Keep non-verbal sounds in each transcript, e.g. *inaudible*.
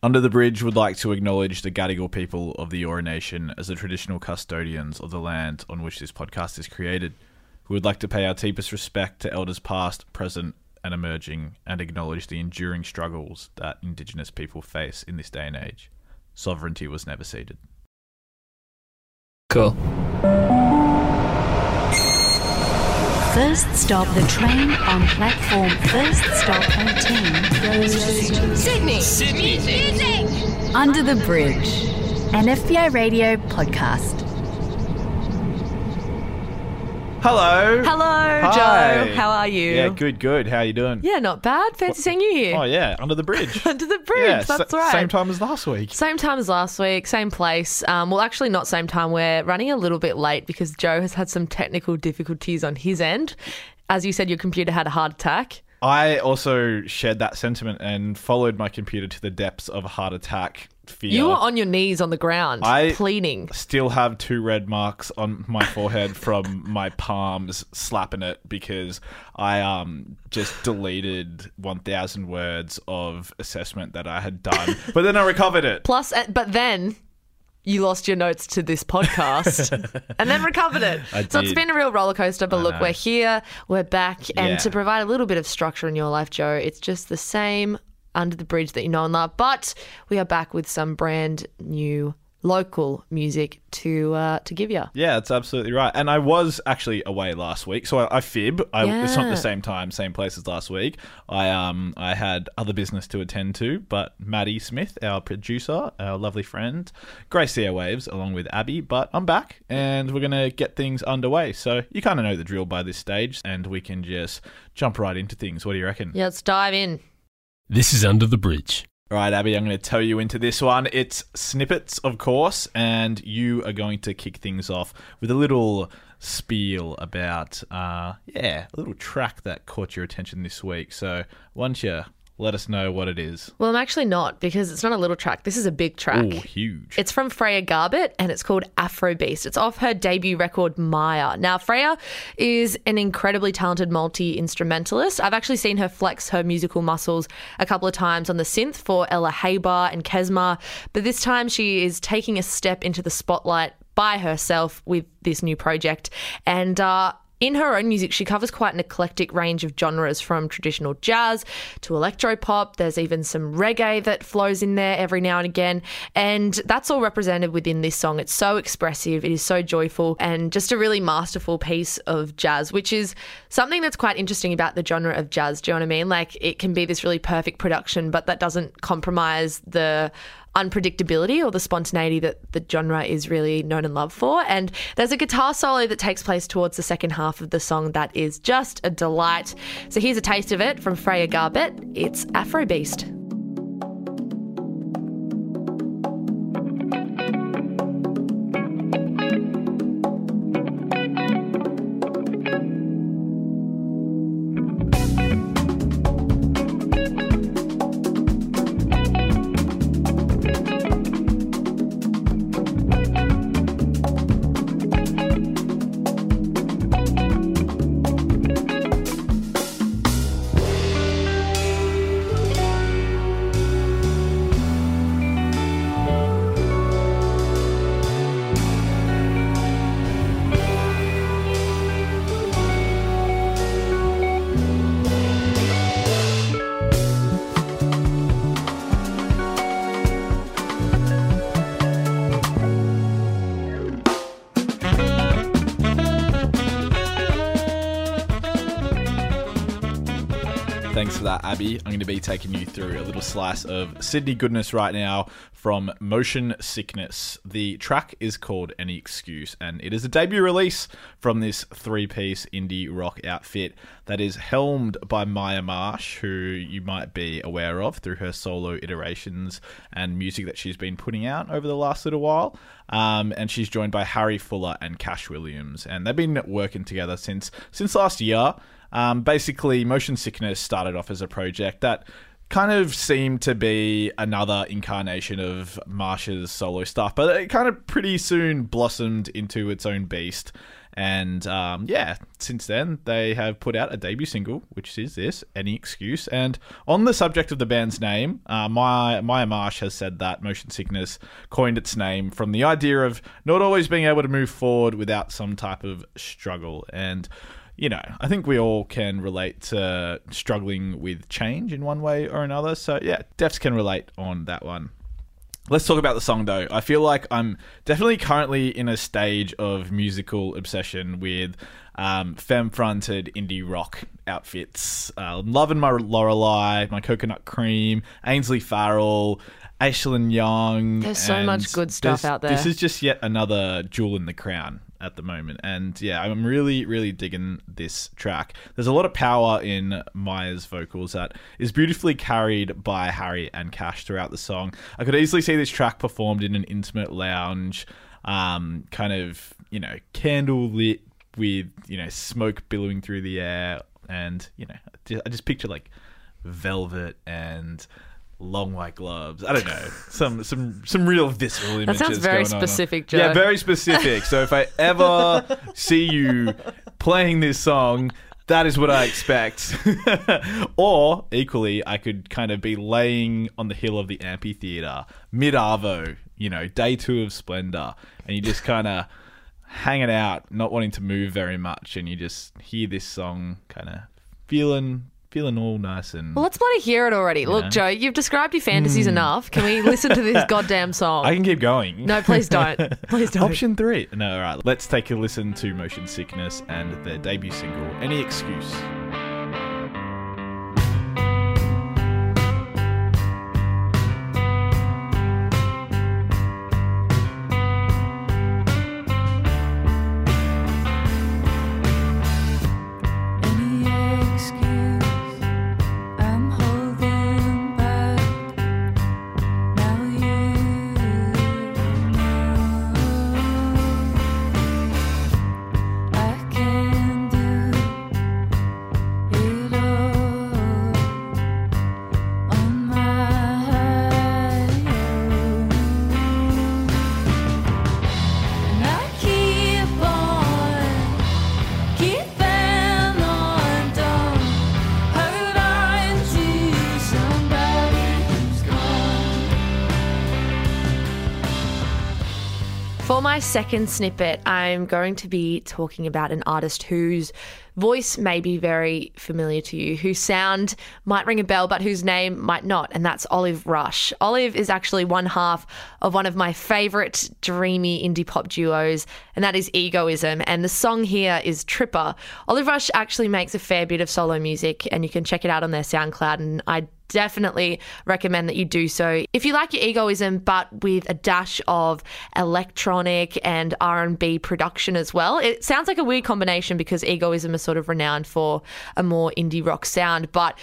Under the Bridge would like to acknowledge the Gadigal people of the Eora Nation as the traditional custodians of the land on which this podcast is created. We would like to pay our deepest respect to elders past, present, and emerging, and acknowledge the enduring struggles that Indigenous people face in this day and age. Sovereignty was never ceded. Cool. First stop, the train on platform. First stop, 18 goes to Sydney. Sydney. Under the Bridge, an FBI radio podcast. Hello. Hello, Hi. Joe. How are you? Yeah, good, good. How are you doing? Yeah, not bad. Fancy seeing you here. Oh yeah, under the bridge. *laughs* Under the bridge. yeah, That's sa- right. Same time as last week. Same time as last week, same place. Um, well, actually, not same time. We're running a little bit late because Joe has had some technical difficulties on his end. As you said, your computer had a heart attack. I also shared that sentiment and followed my computer to the depths of a heart attack fear. You were on your knees on the ground, I- pleading. Still have two red marks on my forehead from my palms slapping it because I um just deleted 1,000 words of assessment that I had done, but then I recovered it. Plus, uh, but then you lost your notes to this podcast *laughs* and then recovered it. I so it's been a real roller coaster. But look, know. we're here, we're back, and Yeah. to provide a little bit of structure in your life, Joe, it's just the same under the bridge that you know and love. But we are back with some brand new local music to uh, to give you. Yeah, that's absolutely right. And I was actually away last week, so I, I fib. I, It's not the same time, same place as last week. I um I had other business to attend to, but Maddie Smith, our producer, our lovely friend, Grace the airwaves along with Abby. But I'm back, and we're gonna get things underway. So you kind of know the drill by this stage, and we can just jump right into things. What do you reckon? Yeah, let's dive in. This is Under the Bridge. All right, Abby, I'm going to tell you into this one. It's snippets, of course, and you are going to kick things off with a little spiel about, uh, yeah, a little track that caught your attention this week. So, why don't you let us know what it is? Well, I'm actually not because it's not a little track. This is a big track. Oh, huge. It's from Freya Garbett and it's called Afro Beast. It's off her debut record, Maya. Now, Freya is an incredibly talented multi instrumentalist. I've actually seen her flex her musical muscles a couple of times on the synth for Ella Haber and Kesmar, but this time she is taking a step into the spotlight by herself with this new project. And, uh, in her own music, she covers quite an eclectic range of genres from traditional jazz to electropop. There's even some reggae that flows in there every now and again. And that's all represented within this song. It's so expressive, it is so joyful, and just a really masterful piece of jazz, which is something that's quite interesting about the genre of jazz. Do you know what I mean? Like, it can be this really perfect production, but that doesn't compromise the unpredictability or the spontaneity that the genre is really known and loved for. And there's a guitar solo that takes place towards the second half of the song that is just a delight. So here's a taste of it from Freya Garbett. It's Afro that, Abby. I'm going to be taking you through a little slice of Sydney goodness right now from Motion Sickness. The track is called Any Excuse, and it is a debut release from this three piece indie rock outfit that is helmed by Maya Marsh, who you might be aware of through her solo iterations and music that she's been putting out over the last little while. Um, and she's joined by Harry Fuller and Cash Williams, and they've been working together since since last year. Um, basically, Motion Sickness started off as a project that kind of seemed to be another incarnation of Marsh's solo stuff, but it kind of pretty soon blossomed into its own beast. And um, yeah, since then they have put out a debut single, which is this "Any Excuse." And on the subject of the band's name, uh, Maya, Maya Marsh has said that motion sickness coined its name from the idea of not always being able to move forward without some type of struggle. And you know, I think we all can relate to struggling with change in one way or another. So yeah, Defs can relate on that one. Let's talk about the song though. I feel like I'm definitely currently in a stage of musical obsession with um, femme-fronted indie rock outfits. Uh, loving my Lorelei, my Coconut Cream, Ainsley Farrell, Aislinn Young. There's so much good stuff out there. This is just yet another jewel in the crown at the moment. And yeah, I'm really, really digging this track. There's a lot of power in Maya's vocals that is beautifully carried by Harry and Cash throughout the song. I could easily see this track performed in an intimate lounge, um, kind of, you know, candle lit with, you know, smoke billowing through the air. And, you know, I just picture like velvet and long white gloves. I don't know. Some some some real visceral images. That sounds very specific, Yeah, very specific. So if I ever see you playing this song, that is what I expect. *laughs* or equally, I could kind of be laying on the hill of the amphitheater, mid Arvo, you know, day two of Splendour, and you just kind of hanging out, not wanting to move very much, and you just hear this song, kind of feeling feeling all nice and. Well, let's bloody hear it already. Look, know? Joe, you've described your fantasies hmm. enough. Can we listen to this *laughs* goddamn song? I can keep going. No, please don't. *laughs* Please don't. Option three. No, all right. Let's take a listen to Motion Sickness and their debut single, Any Excuse. For my second snippet, I'm going to be talking about an artist whose voice may be very familiar to you, whose sound might ring a bell, but whose name might not, and that's Olive Rush. Olive is actually one half of one of my favorite dreamy indie pop duos, and that is Egoism. And the song here is Tripper. Olive Rush actually makes a fair bit of solo music, and you can check it out on their SoundCloud, and I definitely recommend that you do so. If you like your egoism but with a dash of electronic and R&B production as well. It sounds like a weird combination because egoism is sort of renowned for a more indie rock sound, but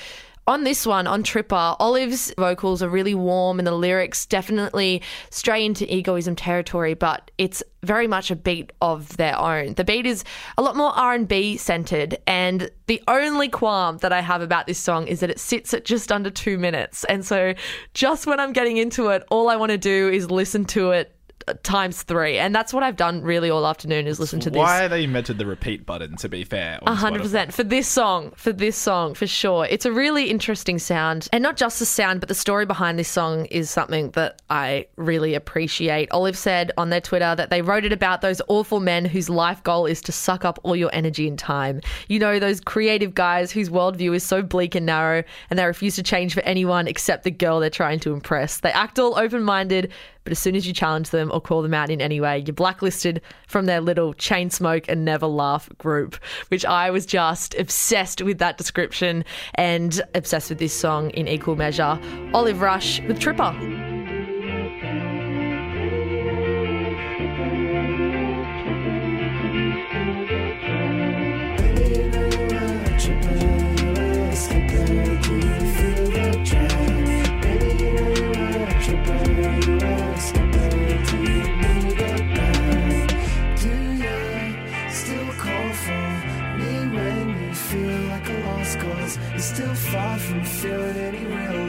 on this one, on Tripper, Olive's vocals are really warm and the lyrics definitely stray into egoism territory, but it's very much a beat of their own. The beat is a lot more R&B centered and the only qualm that I have about this song is that it sits at just under 2 minutes. And so just when I'm getting into it, all I want to do is listen to it times 3. And that's what I've done really all afternoon is listen to this. Why they invented the repeat button, to be fair. hundred percent for this song, for this song, for sure. It's a really interesting sound, and not just the sound, but the story behind this song is something that I really appreciate. Olive said on their Twitter that they wrote it about those awful men whose life goal is to suck up all your energy and time. You know, those creative guys whose worldview is so bleak and narrow, and they refuse to change for anyone except the girl they're trying to impress. They act all open-minded, but as soon as you challenge them or call them out in any way, you're blacklisted from their little chain smoke and never laugh group, which I was just obsessed with that description and obsessed with this song in equal measure. Olive Rush with Tripper. Still far from feeling any real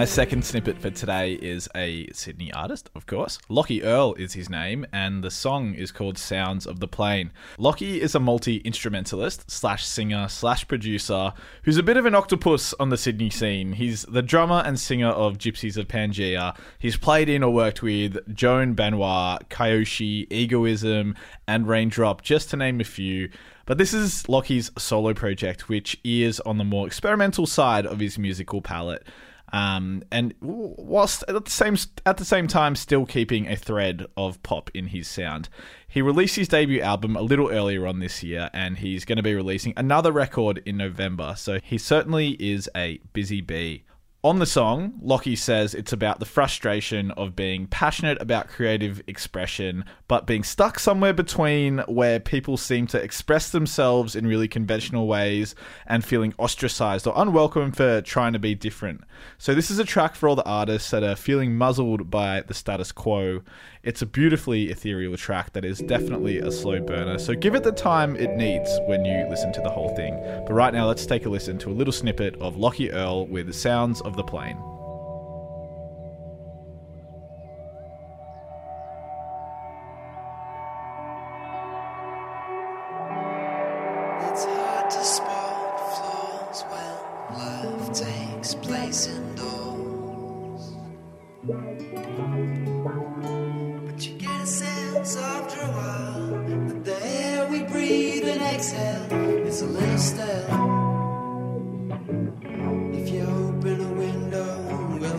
My second snippet for today is a Sydney artist, of course. Lockie Earl is his name, and the song is called Sounds of the Plain. Lockie is a multi instrumentalist slash singer slash producer who's a bit of an octopus on the Sydney scene. He's the drummer and singer of Gypsies of Pangea. He's played in or worked with Joan Benoit, Kyoshi, Egoism, and Raindrop, just to name a few. But this is Lockie's solo project, which is on the more experimental side of his musical palette. Um, and whilst at the same at the same time still keeping a thread of pop in his sound. He released his debut album a little earlier on this year, and he's going to be releasing another record in November. So he certainly is a busy bee. On the song, Lockie says it's about the frustration of being passionate about creative expression, but being stuck somewhere between where people seem to express themselves in really conventional ways and feeling ostracized or unwelcome for trying to be different. So, this is a track for all the artists that are feeling muzzled by the status quo. It's a beautifully ethereal track that is definitely a slow burner, so give it the time it needs when you listen to the whole thing. But right now, let's take a listen to a little snippet of Lockie Earl with the sounds of the plain.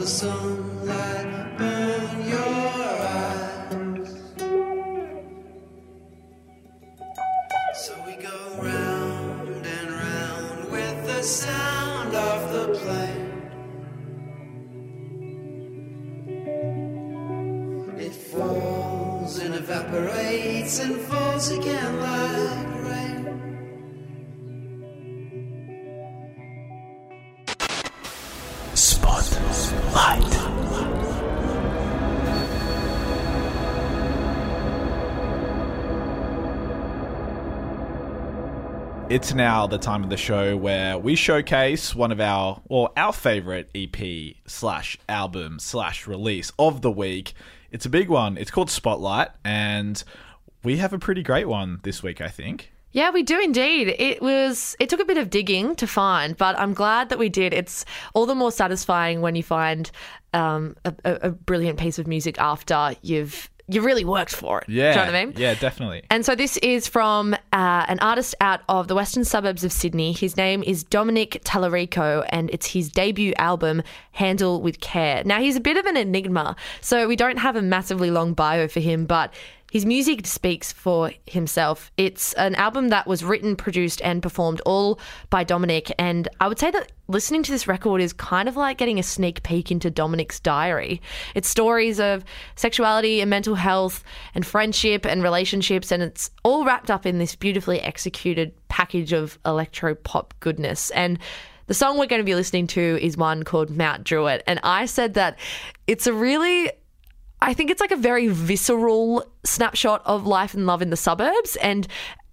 The sunlight It's now the time of the show where we showcase one of our or our favorite EP slash album slash release of the week. It's a big one. It's called Spotlight, and we have a pretty great one this week, I think. Yeah, we do indeed. It was it took a bit of digging to find, but I'm glad that we did. It's all the more satisfying when you find um, a, a, a brilliant piece of music after you've you really worked for it. Yeah, do you know what I mean? yeah, definitely. And so this is from uh, an artist out of the western suburbs of Sydney. His name is Dominic Tallarico, and it's his debut album, Handle with Care. Now, he's a bit of an enigma, so we don't have a massively long bio for him, but his music speaks for himself. It's an album that was written, produced, and performed all by Dominic. And I would say that listening to this record is kind of like getting a sneak peek into Dominic's diary. It's stories of sexuality and mental health and friendship and relationships, and it's all wrapped up in this beautifully executed package of electro pop goodness. And the song we're going to be listening to is one called Mount Druitt. And I said that it's a really I think it's like a very visceral snapshot of life and love in the suburbs. And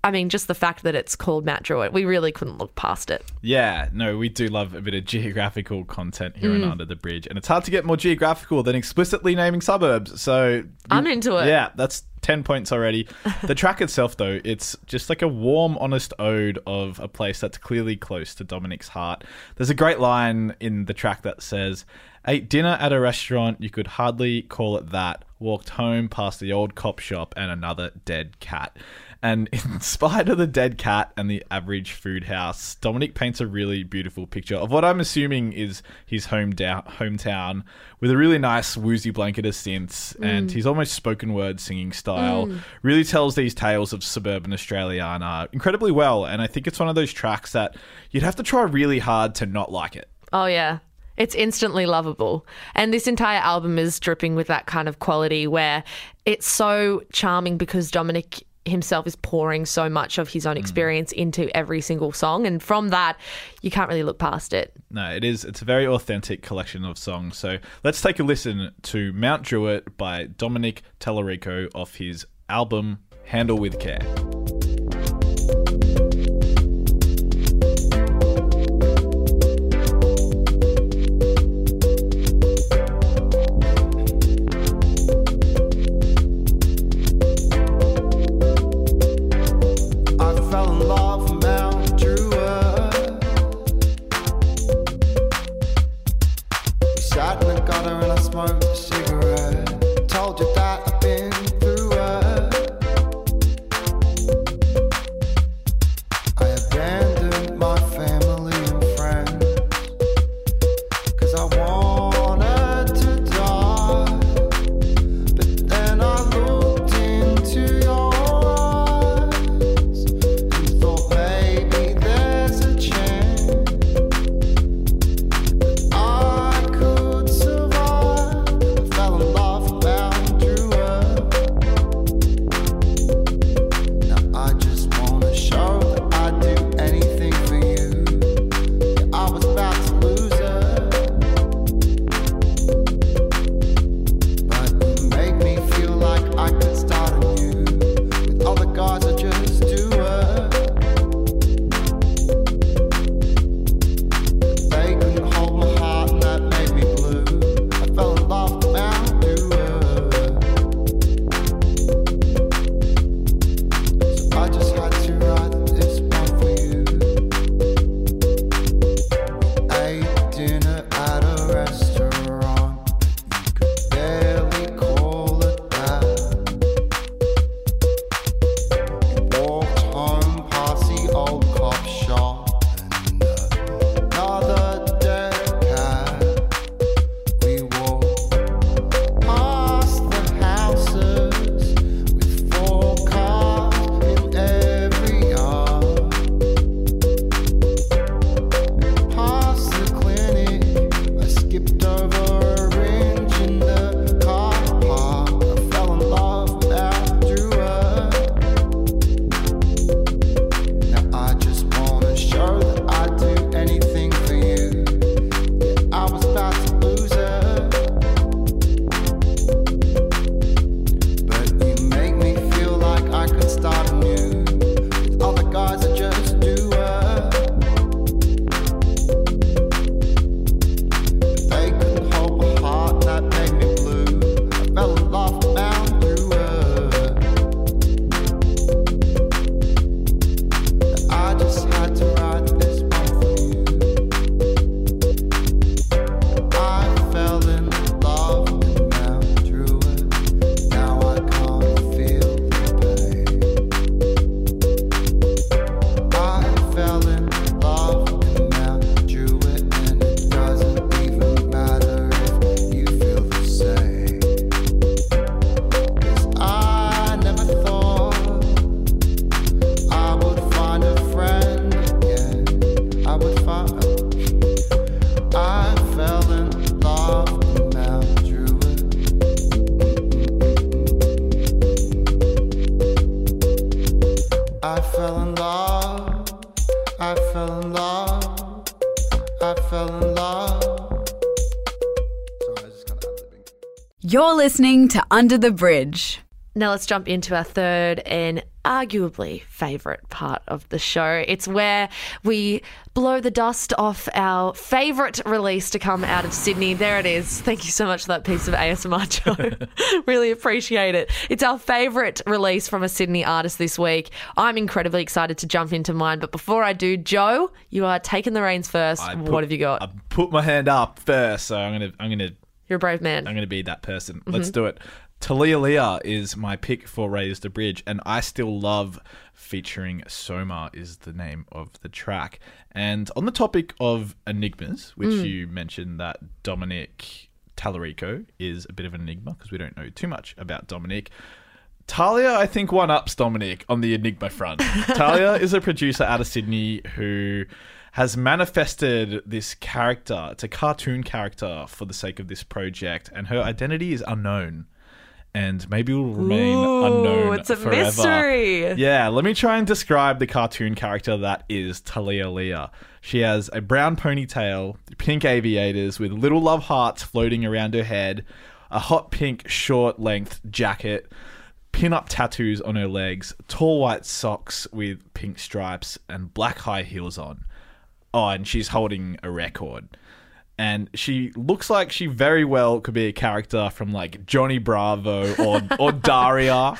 I mean, just the fact that it's called Mount Druitt, we really couldn't look past it. Yeah, no, we do love a bit of *laughs* geographical content here Mm. on Under the Bridge, and it's hard to get more geographical than explicitly naming suburbs. So I'm into it. Yeah, that's ten points already. *laughs* the track itself, though, it's just like a warm, honest ode of a place that's clearly close to Dominic's heart. There's a great line in the track that says, "Ate dinner at a restaurant. You could hardly call it that. Walked home past the old cop shop and another dead cat." And *laughs* in spite of the dead cat and the average food house, Dominic paints a really beautiful picture of what I'm assuming is his home down, hometown with a really nice woozy blanket of synths and mm. his almost spoken word singing style mm. really tells these tales of suburban Australiana incredibly well. And I think it's one of those tracks that you'd have to try really hard to not like it. Oh, yeah. It's instantly lovable. And this entire album is dripping with that kind of quality where it's so charming because Dominic himself is pouring so much of his own mm. experience into every single song. And from that, you can't really look past it. No, it is. It's a very authentic collection of songs. So let's take a listen to Mount Druitt by Dominic Tellerico off his album Handle with Care. You're listening to Under the Bridge. Now let's jump into our third and arguably favourite part of the show. It's where we blow the dust off our favourite release to come out of Sydney. There it is. Thank you so much for that piece of ASMR, Joe. *laughs* really appreciate it. It's our favourite release from a Sydney artist this week. I'm incredibly excited to jump into mine, but before I do, Joe, you are taking the reins first. I what put- have you got? I put my hand up first, so I'm gonna I'm gonna You're a brave man. I'm going to be that person. Mm-hmm. Let's do it. Talia Leah is my pick for Raise the Bridge, and I still love featuring Soma is the name of the track. And on the topic of enigmas, which Mm. you mentioned that Dominic Talarico is a bit of an enigma because we don't know too much about Dominic. Talia, I think, one ups Dominic on the Enigma front. *laughs* Talia is a producer out of Sydney who has manifested this character. It's a cartoon character for the sake of this project, and her identity is unknown. And maybe will remain Ooh, unknown it's a forever. mystery. Yeah, let me try and describe the cartoon character that is Talia Leah. She has a brown ponytail, pink aviators with little love hearts floating around her head, a hot pink short length jacket, pin up tattoos on her legs, tall white socks with pink stripes, and black high heels on. Oh, and she's holding a record. And she looks like she very well could be a character from like Johnny Bravo or or *laughs* Daria.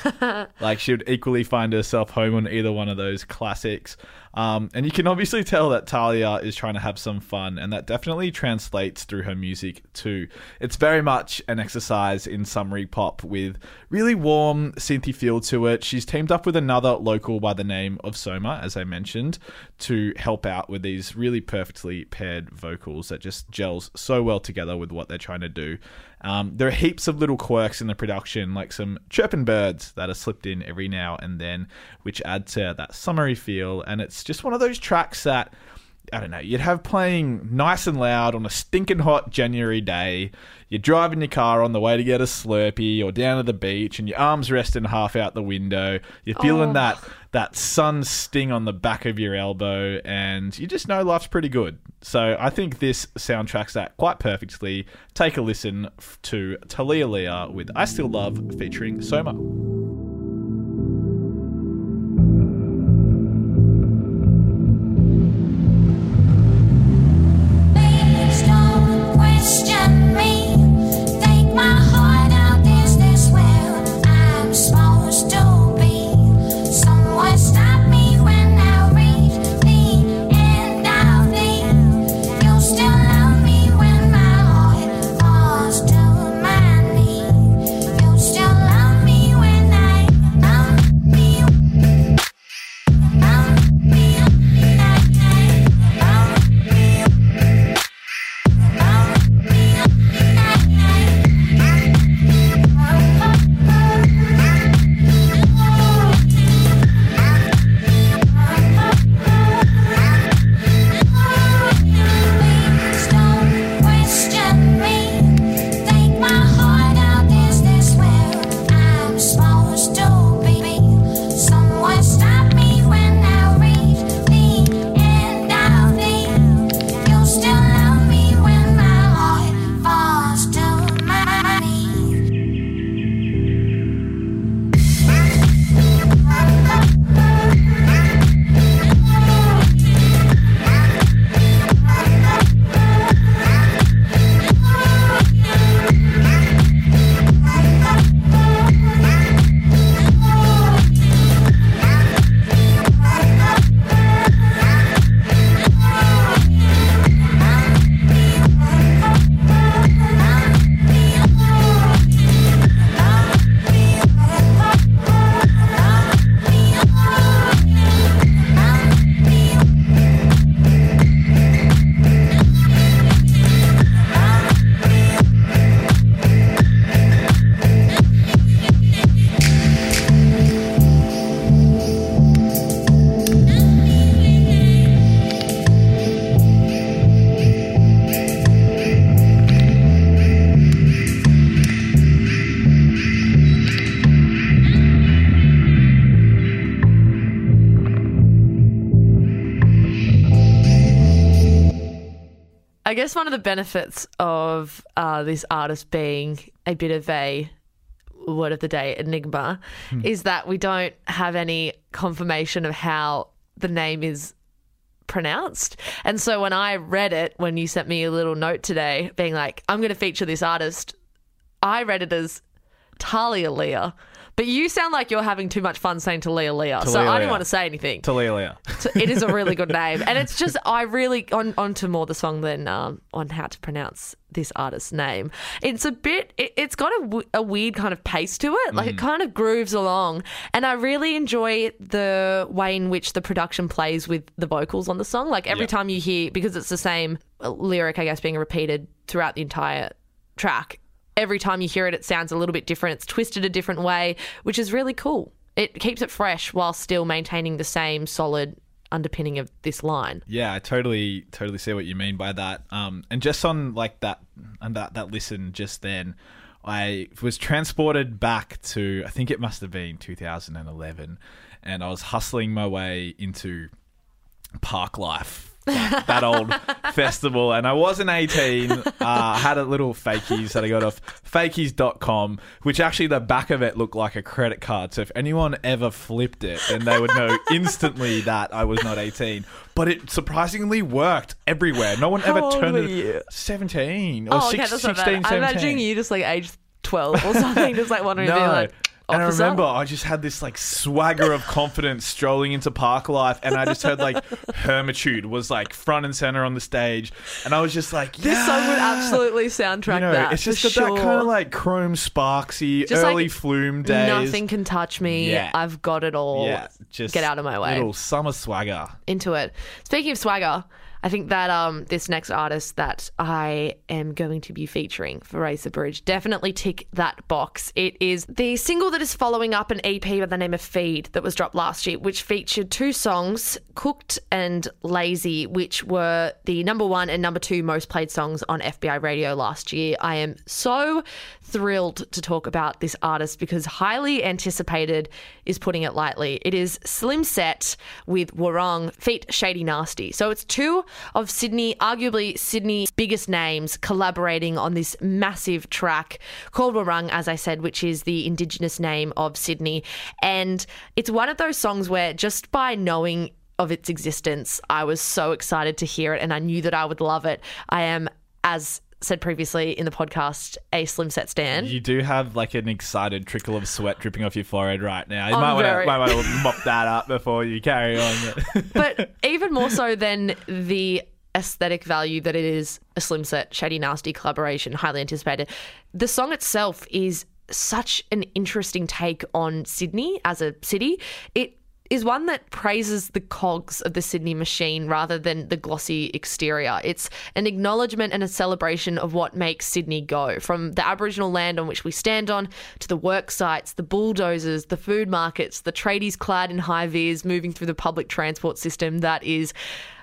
like she would equally find herself home on either one of those classics. Um, and you can obviously tell that Talia is trying to have some fun, and that definitely translates through her music too. It's very much an exercise in summery pop with really warm synthy feel to it. She's teamed up with another local by the name of Soma, as I mentioned, to help out with these really perfectly paired vocals that just gels so well together with what they're trying to do. Um, there are heaps of little quirks in the production, like some chirping birds that are slipped in every now and then, which add to that summery feel. And it's just one of those tracks that I don't know, you'd have playing nice and loud on a stinking hot January day. You're driving your car on the way to get a Slurpee or down to the beach, and your arms resting half out the window. You're feeling Oh. that that sun sting on the back of your elbow, and you just know life's pretty good. So I think this soundtracks that quite perfectly. Take a listen to Talia Leah with "I Still Love" featuring Soma. Guess one of the benefits of uh, this artist being a bit of a word of the day enigma Hmm. is that we don't have any confirmation of how the name is pronounced. And so when I read it, when you sent me a little note today being like, I'm going to feature this artist, I read it as Talia Leah. But you sound like you're having too much fun saying Talia Leah. So I didn't want to say anything. Talia. So it is a really good *laughs* name, and it's just I really on onto more the song than um, on how to pronounce this artist's name. It's a bit, it, it's got a, a weird kind of pace to it, like it kind of grooves along, and I really enjoy the way in which the production plays with the vocals on the song. Like every Yep. time you hear, because it's the same uh, lyric, I guess, being repeated throughout the entire track. Every time you hear it, it sounds a little bit different. It's twisted a different way, which is really cool. It keeps it fresh while still maintaining the same solid underpinning of this line. Yeah, I totally totally see what you mean by that. Um, and just on like that and that that listen just then, I was transported back to I think it must have been 2011, and I was hustling my way into Parklife. That, old festival, and I wasn't 18. Uh, I had a little fakies that I got off fakies.com, which actually the back of it looked like a credit card. So if anyone ever flipped it, then they would know *laughs* instantly that I was not 18. But it surprisingly worked everywhere. No one ever How old turned it you? 17 or Oh, okay, six- that's not 16, bad. I'm imagining you just like age 12 or something, just like wondering No. if like, and I remember I just had this like swagger of confidence strolling into Parklife, and I just heard like Hermitude was like front and center on the stage, and I was just like, This song would absolutely soundtrack You know, that. it's just got sure. that kind of like chrome sparksy Just like, early flume days. Nothing can touch me. Yeah. I've got it all. Yeah, just Get out of my way. Little summer swagger. into it. Speaking of swagger, I think that um this next artist that I am going to be featuring for Race Bridge definitely tick that box. It is the single that is following up an EP by the name of Feed that was dropped last year, which featured two songs, Cooked and Lazy, which were the number one and number two most played songs on FBI radio last year. I am so thrilled to talk about this artist because highly anticipated is putting it lightly. It is Slimset with Warong feat Shady Nasty. So it's two of Sydney, arguably Sydney's biggest names, collaborating on this massive track called Warung, as I said, which is the indigenous name of Sydney. And it's one of those songs where just by knowing of its existence, I was so excited to hear it and I knew that I would love it. I am, as said previously in the podcast, a Slimset stand. You do have like an excited trickle of sweat dripping off your forehead right now. You I'm might want to very- might want to *laughs* mop that up before you carry on. *laughs* but even more so than the aesthetic value that it is a slimset shady nasty collaboration highly anticipated the song itself is such an interesting take on sydney as a city it is one that praises the cogs of the Sydney machine rather than the glossy exterior. It's an acknowledgement and a celebration of what makes Sydney go, from the Aboriginal land on which we stand on to the work sites, the bulldozers, the food markets, the tradies clad in high vis moving through the public transport system that is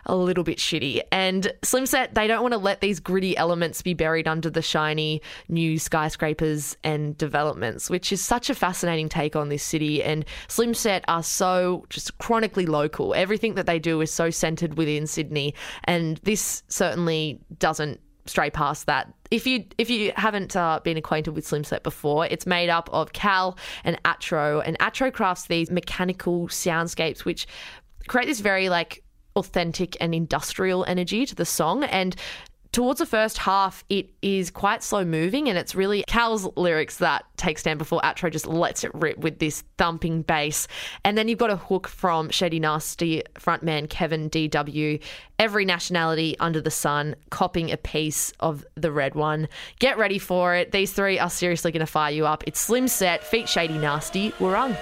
a little bit shitty. And Slimset, they don't want to let these gritty elements be buried under the shiny new skyscrapers and developments, which is such a fascinating take on this city. And Slimset are so just chronically local. Everything that they do is so centered within Sydney. And this certainly doesn't stray past that. If you if you haven't uh, been acquainted with Slimset before, it's made up of Cal and Atro, and Atro crafts these mechanical soundscapes which create this very like authentic and industrial energy to the song. And towards the first half it is quite slow moving and it's really cal's lyrics that take stand before atro just lets it rip with this thumping bass. And then you've got a hook from shady nasty frontman kevin dw every nationality under the sun copping a piece of the red one. Get ready for it. These three are seriously going to fire you up. It's slim set feat shady nasty warung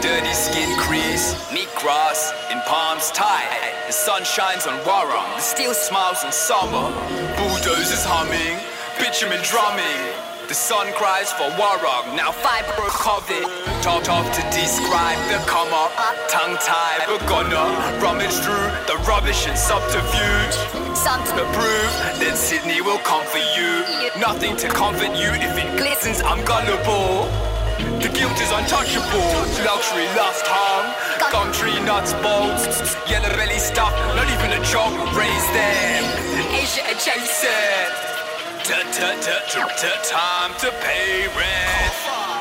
Dirty skin crease, meat grass, in palms tight. The sun shines on Warung, the steel smiles in summer. Bulldozers humming, bitumen drumming. The sun cries for Warung, now fiber covered. Talk tough to describe the come up, tongue tied. We're gonna rummage through the rubbish and subterfuge. Something to prove, then Sydney will come for you. Nothing to comfort you if it glistens, I'm gullible. The guilt is untouchable. Luxury hung. Gum tree nuts bolts. Yellow belly stuff. Not even a joke. Raise them. Asia adjacent. Time to pay rent.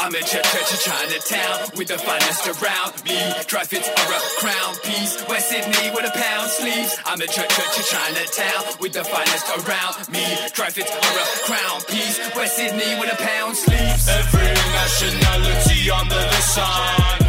I'm in Ch- Ch- Ch- Chinatown with the finest around me. Dry fits are a crown piece. West Sydney with a pound sleeves. I'm in Ch- Ch- Chinatown with the finest around me. Dry fits are a crown piece. West Sydney with a pound sleeves. Every nationality under the sun.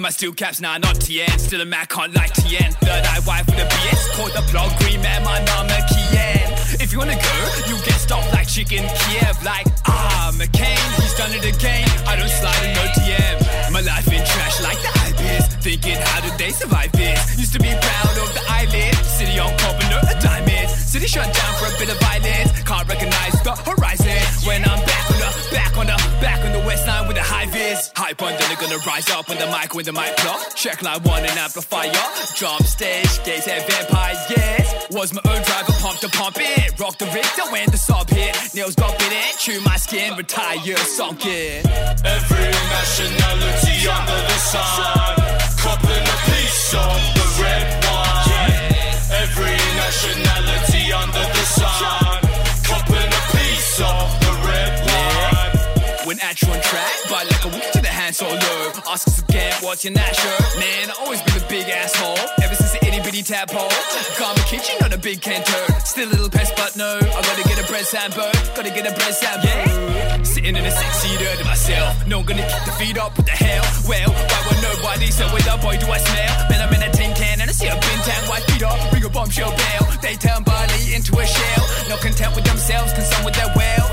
In my steel caps, nah, not TN. Still a man, can't like TN. Third eye wife with a BS. Called the blog green man, my mama Kien. If you wanna go, you get stopped like chicken Kiev. Like, ah, McCain, he's done it again. I don't slide in no TM. My life in trash like the ibis. Thinking, how did they survive this? Used to be proud of the eyelid. City on Carpenter, a diamond. City shut down for a bit of violence. Can't recognize the horizon. When I'm back on the, back on the, back on the west line with the high vis. Hype on, then they're gonna rise up on the mic with the mic block. Check line one and amplifier. Jump stage, gates and vampire, yes. Was my own driver, pump to pump it. Rock the then when the sub hit. Nails got bit in, chew my skin, retire, sunk in. Every nationality under the sun. Copping a piece of the red wine. Every nationality under the sun. Copping a piece of the red wine. When at you on track, but like a week to the hand so low. Ask us again, what's your national? Man, I always been a big asshole. Ever since the itty bitty tadpole. Got my kitchen, not a big canto. Still a little pest, but no. I gotta get a bread sambo. Gotta get a bread sambo. Yeah. Sitting in a six seater to myself. No, gonna kick the feet up. What the hell? Well, why would nobody? So with a boy, do I smell? Man, I'm in a tin can see a. White feet up, bring a bombshell bell. They turn barley into a shell. No content with themselves, concerned with their well.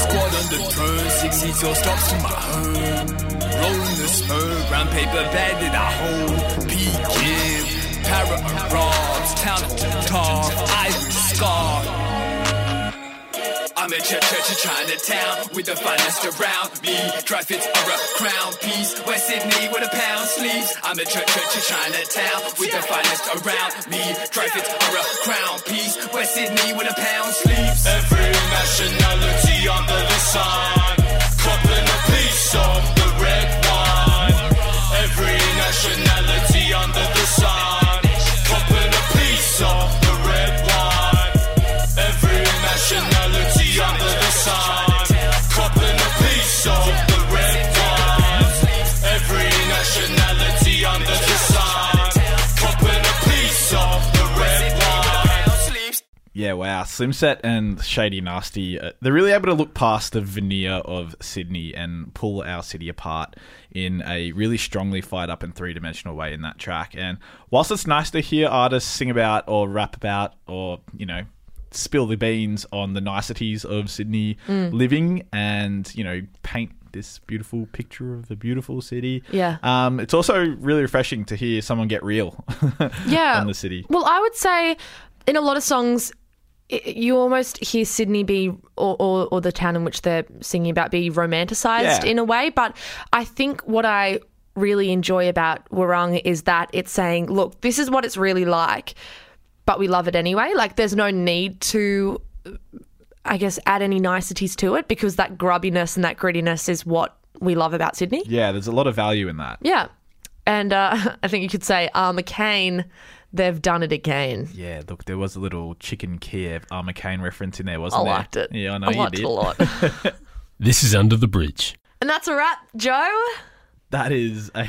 Squad on the throne, six seats or stops to my home. Rolling the smoke, brown paper bag that I hold. Pekin, para robs, town top, Irish scar. I'm in Ch- Ch- Ch- Chinatown with the finest around me. Dry fits are a crown piece. West Sydney with a pound sleeves. I'm in Ch- Ch- Ch- Chinatown with the finest around me. Dry fits are a crown piece. West Sydney with a pound sleeves. Every nationality under the sun. Copping a piece of Yeah, wow. Slimset and Shady Nasty, uh, they're really able to look past the veneer of Sydney and pull our city apart in a really strongly fired up and three dimensional way in that track. And whilst it's nice to hear artists sing about or rap about or, you know, spill the beans on the niceties of Sydney Mm. living and, you know, paint this beautiful picture of a beautiful city. Yeah. Um, it's also really refreshing to hear someone get real *laughs* yeah. on the city. Well, I would say in a lot of songs, you almost hear Sydney be, or, or, or the town in which they're singing about, be romanticized Yeah. in a way. But I think what I really enjoy about Warung is that it's saying, look, this is what it's really like, but we love it anyway. Like, there's no need to. I guess add any niceties to it because that grubbiness and that grittiness is what we love about Sydney. Yeah, there's a lot of value in that. Yeah. And uh, *laughs* I think you could say, uh, McCain, they've done it again. Yeah, look, there was a little chicken Kiev R. McCain reference in there, wasn't I there? liked it. Yeah, I know I you liked did. it a lot. *laughs* This is Under the Bridge. And that's a wrap, Joe. that is a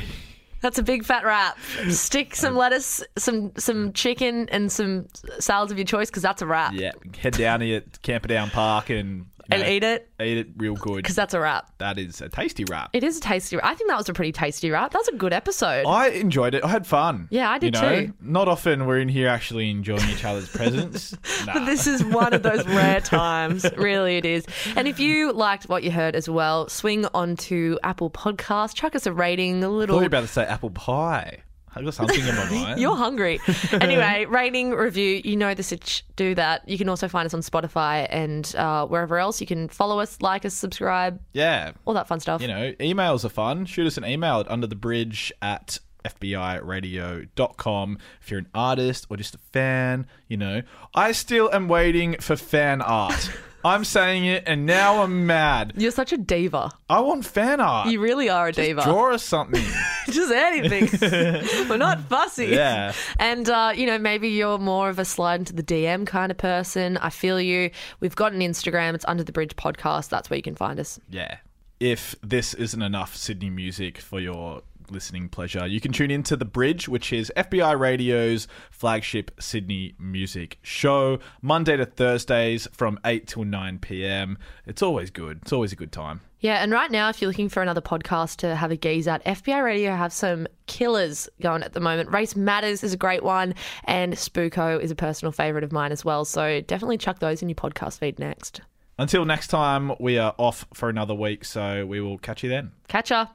That's a big fat wrap. Stick *laughs* some lettuce, some some chicken, and some salads of your choice because that's a wrap. yeah. Head down here at Camperdown Park and you And know, eat it Eat it real good. because that's a wrap. That is a tasty wrap. It is a tasty. I think that was a pretty tasty wrap. That was a good episode. I enjoyed it. I had fun. Yeah, I did you know? too. Not often we're in here actually enjoying each other's presence. *laughs* But this is one of those rare times. Really, it is. And if you liked what you heard as well, swing onto Apple Podcast, chuck us a rating, a I thought you little. were about to say apple pie. I got something in my *laughs* mind. You're hungry. *laughs* anyway, rating, review, you know the sitch. Do that. You can also find us on Spotify and uh, wherever else. You can follow us, like us, subscribe, yeah. all that fun stuff. You know, emails are fun. Shoot us an email at under the bridge at fbiradio.com if you're an artist or just a fan, you know. I still am waiting for fan art. *laughs* I'm saying it and now I'm mad. You're such a diva. I want fan art. You really are a diva. Draw us something. *laughs* Just anything. *laughs* We're not fussy. Yeah. And, uh, you know, maybe you're more of a slide into the DM kind of person. I feel you. We've got an Instagram. It's Under the Bridge Podcast. That's where you can find us. yeah. If this isn't enough Sydney music for your listening pleasure, you can tune into The Bridge, which is FBI Radio's flagship Sydney music show, Monday to Thursdays from 8 till 9 p.m. It's always good. It's always a good time. Yeah, and right now, if you're looking for another podcast to have a gaze at, FBI Radio have some killers going at the moment. Race Matters is a great one, and Spooko is a personal favourite of mine as well. So definitely chuck those in your podcast feed next. Until next time, we are off for another week, so we will catch you then. Catch ya.